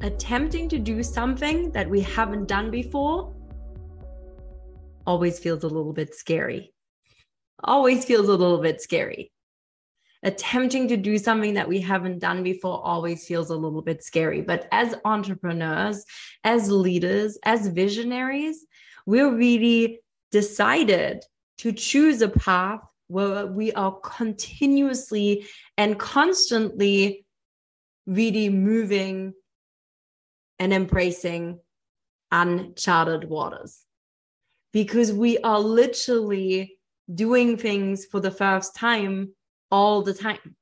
Attempting to do something that we haven't done before always feels a little bit scary. Always feels a little bit scary attempting to do something that we haven't done before always feels a little bit scary. But as entrepreneurs, as leaders, as visionaries, we're really decided to choose a path where we are continuously and constantly really moving and embracing uncharted waters because we are literally doing things for the first time all the time.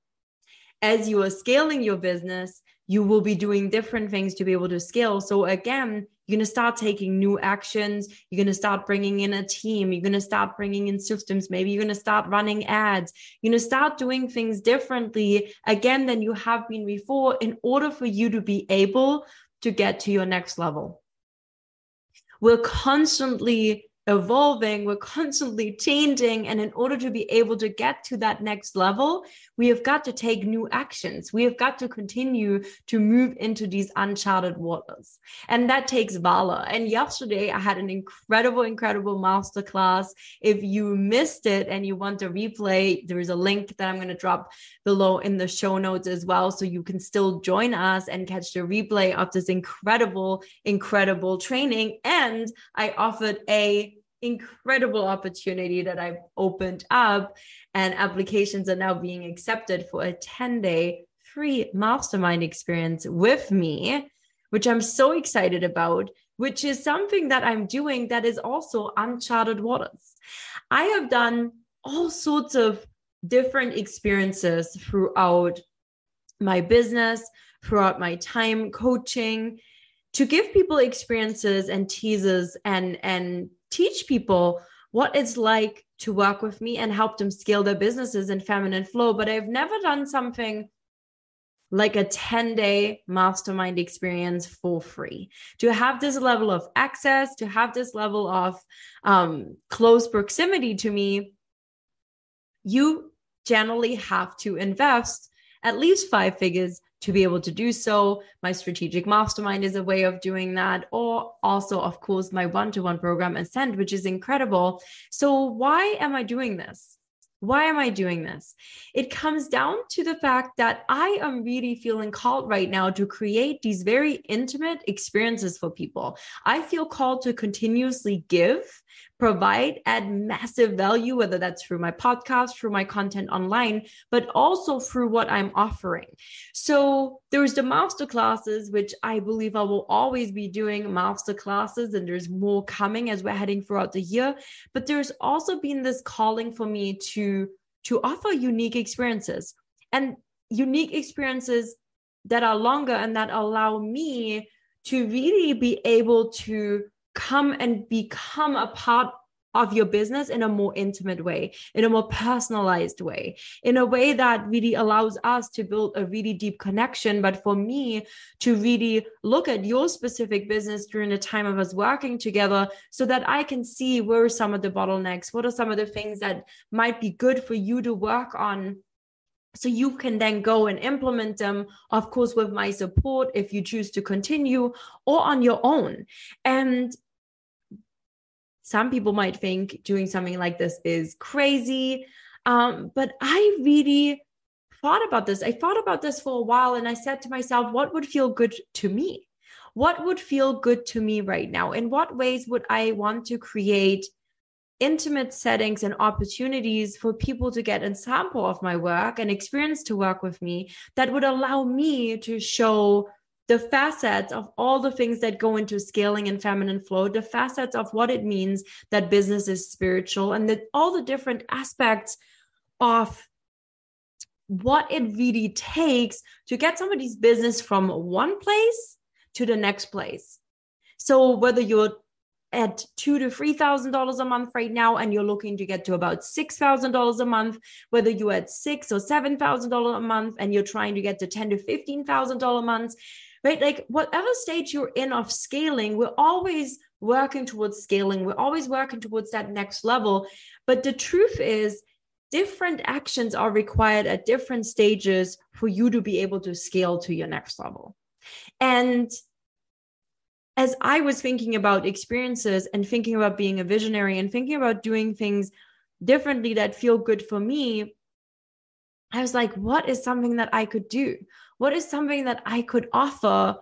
As you are scaling your business, you will be doing different things to be able to scale. So, again, you're going to start taking new actions. You're going to start bringing in a team. You're going to start bringing in systems. Maybe you're going to start running ads. You're going to start doing things differently again than you have been before in order for you to be able to get to your next level. We're constantly evolving, we're constantly changing. And in order to be able to get to that next level, we have got to take new actions. We have got to continue to move into these uncharted waters. And that takes valor. And yesterday I had an incredible, incredible masterclass. If you missed it and you want to replay, there is a link that I'm going to drop below in the show notes as well. So you can still join us and catch the replay of this incredible, incredible training. And I offered a incredible opportunity that I've opened up, and applications are now being accepted for a 10 day free mastermind experience with me, which I'm so excited about, which is something that I'm doing that is also uncharted waters. I have done all sorts of different experiences throughout my business, throughout my time coaching to give people experiences and teasers and and teach people what it's like to work with me and help them scale their businesses in feminine flow. But I've never done something like a 10 day mastermind experience for free to have this level of access to have this level of um, close proximity to me you generally have to invest at least five figures to be able to do so. My strategic mastermind is a way of doing that, or also, of course, my one to one program, Ascend, which is incredible. So, why am I doing this? Why am I doing this? It comes down to the fact that I am really feeling called right now to create these very intimate experiences for people. I feel called to continuously give provide, add massive value, whether that's through my podcast, through my content online, but also through what I'm offering. So there's the master classes, which I believe I will always be doing master classes, and there's more coming as we're heading throughout the year. But there's also been this calling for me to to offer unique experiences. And unique experiences that are longer and that allow me to really be able to come and become a part of your business in a more intimate way, in a more personalized way, in a way that really allows us to build a really deep connection. But for me to really look at your specific business during the time of us working together so that I can see where some of the bottlenecks, what are some of the things that might be good for you to work on so you can then go and implement them of course with my support if you choose to continue or on your own and some people might think doing something like this is crazy. Um, but I really thought about this. I thought about this for a while and I said to myself, what would feel good to me? What would feel good to me right now? In what ways would I want to create intimate settings and opportunities for people to get a sample of my work and experience to work with me that would allow me to show the facets of all the things that go into scaling and feminine flow, the facets of what it means that business is spiritual, and that all the different aspects of what it really takes to get somebody's business from one place to the next place. So whether you're at two to three thousand dollars a month right now, and you're looking to get to about six thousand dollars a month, whether you're at six or seven thousand dollars a month, and you're trying to get to ten to fifteen thousand dollar months, right? Like whatever stage you're in of scaling, we're always working towards scaling. We're always working towards that next level. But the truth is, different actions are required at different stages for you to be able to scale to your next level. And as I was thinking about experiences and thinking about being a visionary and thinking about doing things differently that feel good for me, I was like, what is something that I could do? What is something that I could offer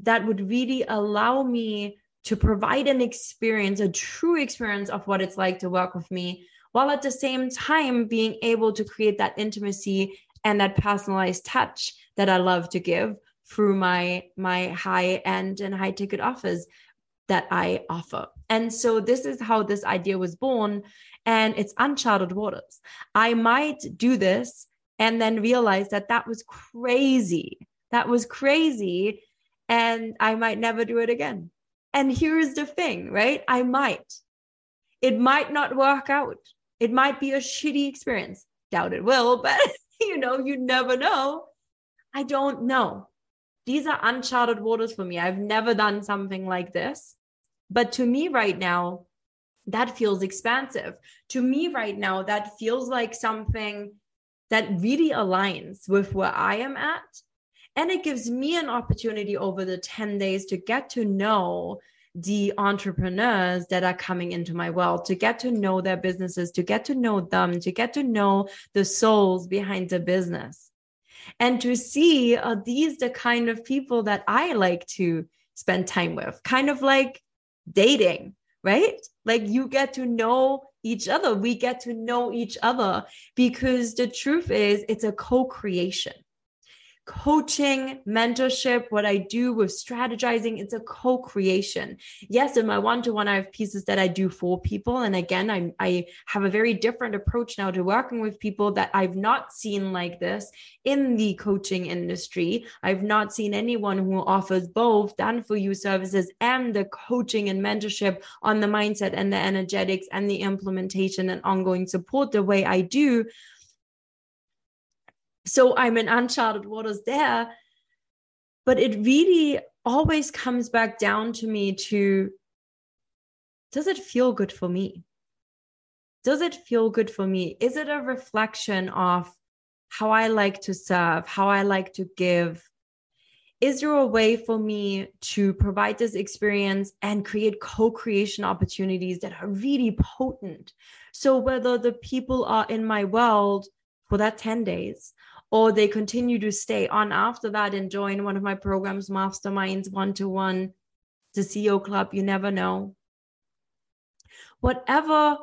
that would really allow me to provide an experience, a true experience of what it's like to work with me, while at the same time being able to create that intimacy and that personalized touch that I love to give through my my high end and high ticket offers that I offer. And so this is how this idea was born and it's uncharted waters. I might do this and then realize that that was crazy. That was crazy and I might never do it again. And here's the thing, right? I might. It might not work out. It might be a shitty experience. Doubt it will, but you know, you never know. I don't know these are uncharted waters for me. I've never done something like this. But to me right now, that feels expansive. To me right now, that feels like something that really aligns with where I am at. And it gives me an opportunity over the 10 days to get to know the entrepreneurs that are coming into my world, to get to know their businesses, to get to know them, to get to know the souls behind the business and to see are these the kind of people that I like to spend time with, kind of like dating, right? Like you get to know each other. We get to know each other because the truth is, it's a co creation coaching, mentorship, what I do with strategizing, it's a co creation. Yes, in my one to one, I have pieces that I do for people. And again, I, I have a very different approach now to working with people that I've not seen like this in the coaching industry. I've not seen anyone who offers both done for you services and the coaching and mentorship on the mindset and the energetics and the implementation and ongoing support the way I do so I'm in uncharted waters there. But it really always comes back down to me to does it feel good for me? Does it feel good for me? Is it a reflection of how I like to serve, how I like to give? Is there a way for me to provide this experience and create co creation opportunities that are really potent? So, whether the people are in my world for that 10 days or they continue to stay on after that and join one of my programs, masterminds, one to one, the CEO club. You never know. Whatever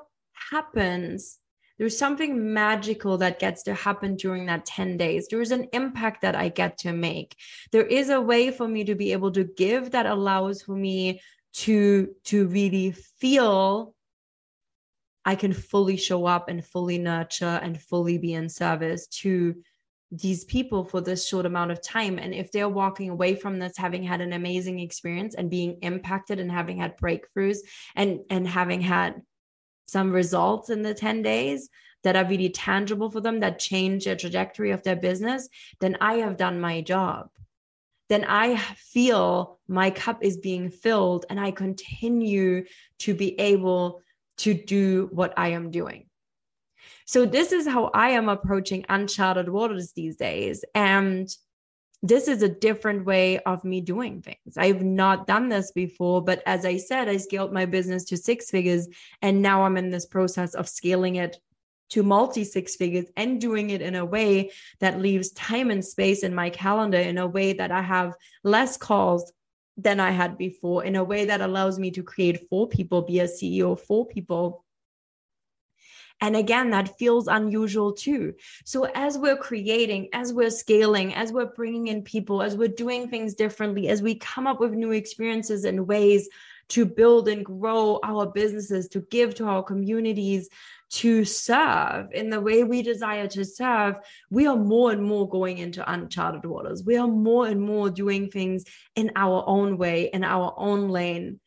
happens, there's something magical that gets to happen during that 10 days. There is an impact that I get to make. There is a way for me to be able to give that allows for me to to really feel I can fully show up and fully nurture and fully be in service to these people for this short amount of time. And if they're walking away from this having had an amazing experience and being impacted and having had breakthroughs and and having had some results in the 10 days that are really tangible for them that change the trajectory of their business then i have done my job. Then i feel my cup is being filled and i continue to be able to do what i am doing so this is how I am approaching uncharted waters these days. And this is a different way of me doing things. I've not done this before, but as I said, I scaled my business to six figures. And now I'm in this process of scaling it to multi six figures and doing it in a way that leaves time and space in my calendar in a way that I have less calls than I had before, in a way that allows me to create for people, be a CEO for people And again, that feels unusual too. So, as we're creating, as we're scaling, as we're bringing in people, as we're doing things differently, as we come up with new experiences and ways to build and grow our businesses, to give to our communities, to serve in the way we desire to serve, we are more and more going into uncharted waters. We are more and more doing things in our own way, in our own lane.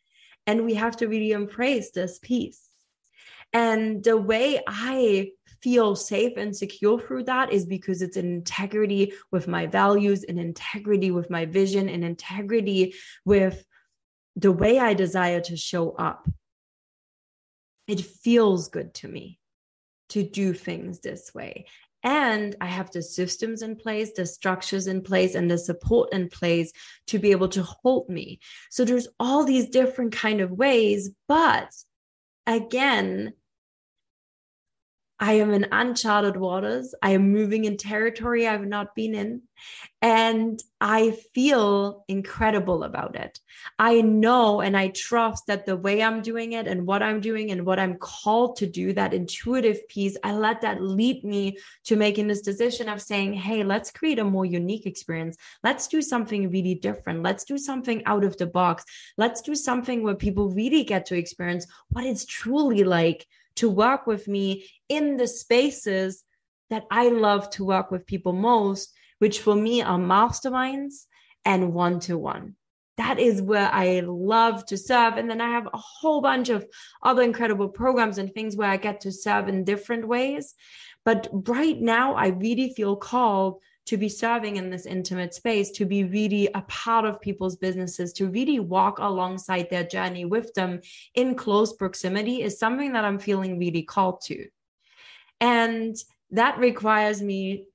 And we have to really embrace this piece. And the way I feel safe and secure through that is because it's in integrity with my values, in integrity with my vision, in integrity with the way I desire to show up. It feels good to me to do things this way. And i have the systems in place the structures in place and the support in place to be able to hold me. So there's all these different kind of ways but again I am in uncharted waters. I am moving in territory I've not been in. And I feel incredible about it. I know and I trust that the way I'm doing it and what I'm doing and what I'm called to do, that intuitive piece, I let that lead me to making this decision of saying, hey, let's create a more unique experience. Let's do something really different. Let's do something out of the box. Let's do something where people really get to experience what it's truly like to work with me in the spaces that I love to work with people most, which for me are masterminds and one to one. That is where I love to serve. And then I have a whole bunch of other incredible programs and things where I get to serve in different ways. But right now, I really feel called to be serving in this intimate space, to be really a part of people's businesses, to really walk alongside their journey with them in close proximity is something that I'm feeling really called to. And that requires me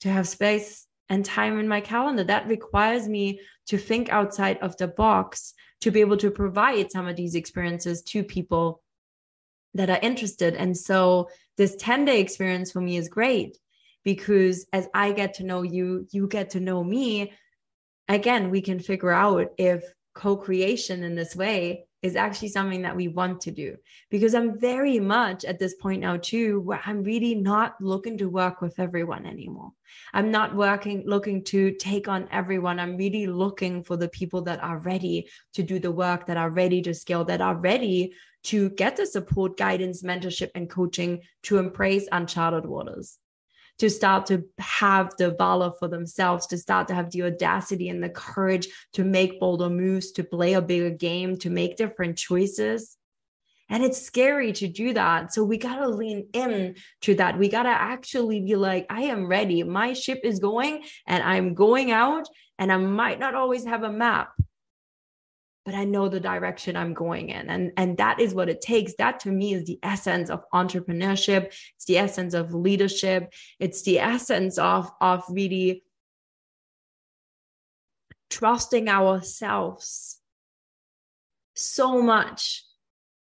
to have space and time in my calendar. That requires me to think outside of the box to be able to provide some of these experiences to people that are interested. And so this 10 day experience for me is great because as I get to know you, you get to know me. Again, we can figure out if co creation in this way is actually something that we want to do. Because I'm very much at this point now, too, where I'm really not looking to work with everyone anymore. I'm not working, looking to take on everyone. I'm really looking for the people that are ready to do the work, that are ready to scale, that are ready to get the support, guidance, mentorship, and coaching to embrace uncharted waters to start to have the valor for themselves, to start to have the audacity and the courage to make bolder moves, to play a bigger game, to make different choices. And it's scary to do that. So we got to lean in to that. We got to actually be like, I am ready. My ship is going and I'm going out, and I might not always have a map, but I know the direction I'm going in. And, and that is what it takes. That to me is the essence of entrepreneurship. It's the essence of leadership. It's the essence of, of really trusting ourselves so much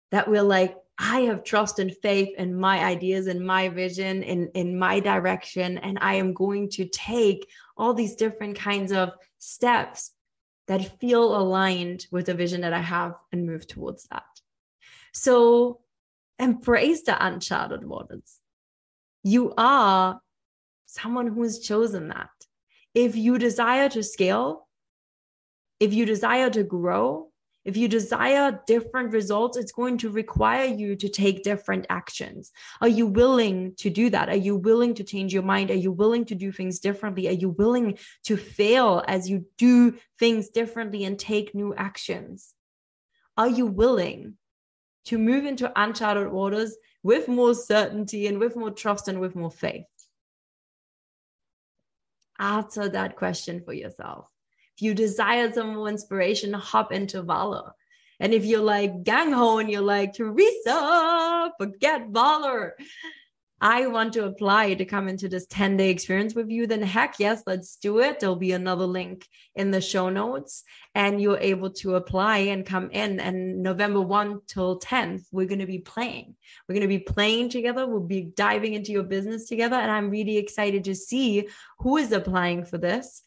that we're like, I have trust and faith in my ideas and my vision in, in my direction. And I am going to take all these different kinds of steps that feel aligned with the vision that I have and move towards that. So embrace the uncharted waters. You are someone who has chosen that. If you desire to scale, if you desire to grow, if you desire different results, it's going to require you to take different actions. Are you willing to do that? Are you willing to change your mind? Are you willing to do things differently? Are you willing to fail as you do things differently and take new actions? Are you willing to move into uncharted waters with more certainty and with more trust and with more faith? Answer that question for yourself you desire some more inspiration, hop into Valor. And if you're like gang ho and you're like, Teresa, forget Valor. I want to apply to come into this 10 day experience with you, then heck yes, let's do it. There'll be another link in the show notes, and you're able to apply and come in. And November 1 till 10th, we're going to be playing. We're going to be playing together. We'll be diving into your business together. And I'm really excited to see who is applying for this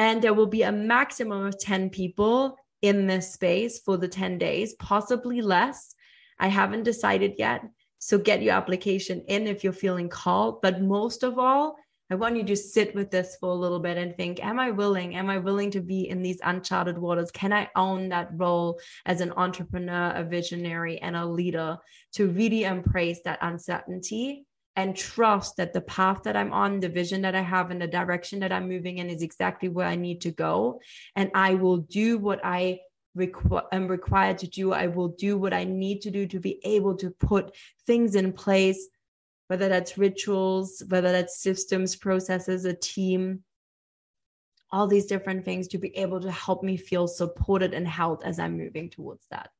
and there will be a maximum of 10 people in this space for the 10 days, possibly less. I haven't decided yet So get your application in if you're feeling called. But most of all, I want you to sit with this for a little bit and think Am I willing? Am I willing to be in these uncharted waters? Can I own that role as an entrepreneur, a visionary, and a leader to really embrace that uncertainty and trust that the path that I'm on, the vision that I have, and the direction that I'm moving in is exactly where I need to go? And I will do what I requ- am required to do. I will do what I need to do to be able to put things in place whether that's rituals, whether that's systems, processes, a team, all these different things to be able to help me feel supported and held as I'm moving towards that.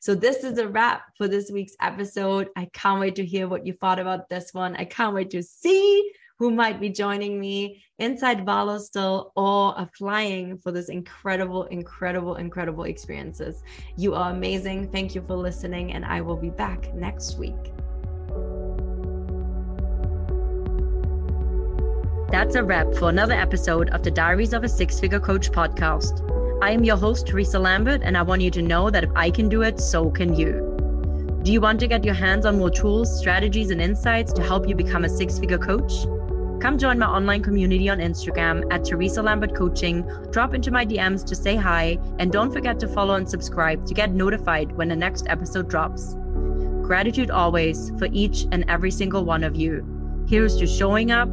So, this is a wrap for this week's episode. I can't wait to hear what you thought about this one. I can't wait to see who might be joining me inside Valor still or applying for this incredible, incredible, incredible experiences. You are amazing. Thank you for listening, and I will be back next week. That's a wrap for another episode of the Diaries of a Six Figure Coach podcast. I am your host, Teresa Lambert, and I want you to know that if I can do it, so can you. Do you want to get your hands on more tools, strategies, and insights to help you become a six figure coach? Come join my online community on Instagram at Teresa Lambert Coaching. Drop into my DMs to say hi, and don't forget to follow and subscribe to get notified when the next episode drops. Gratitude always for each and every single one of you. Here's to showing up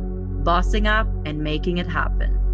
bossing up, and making it happen.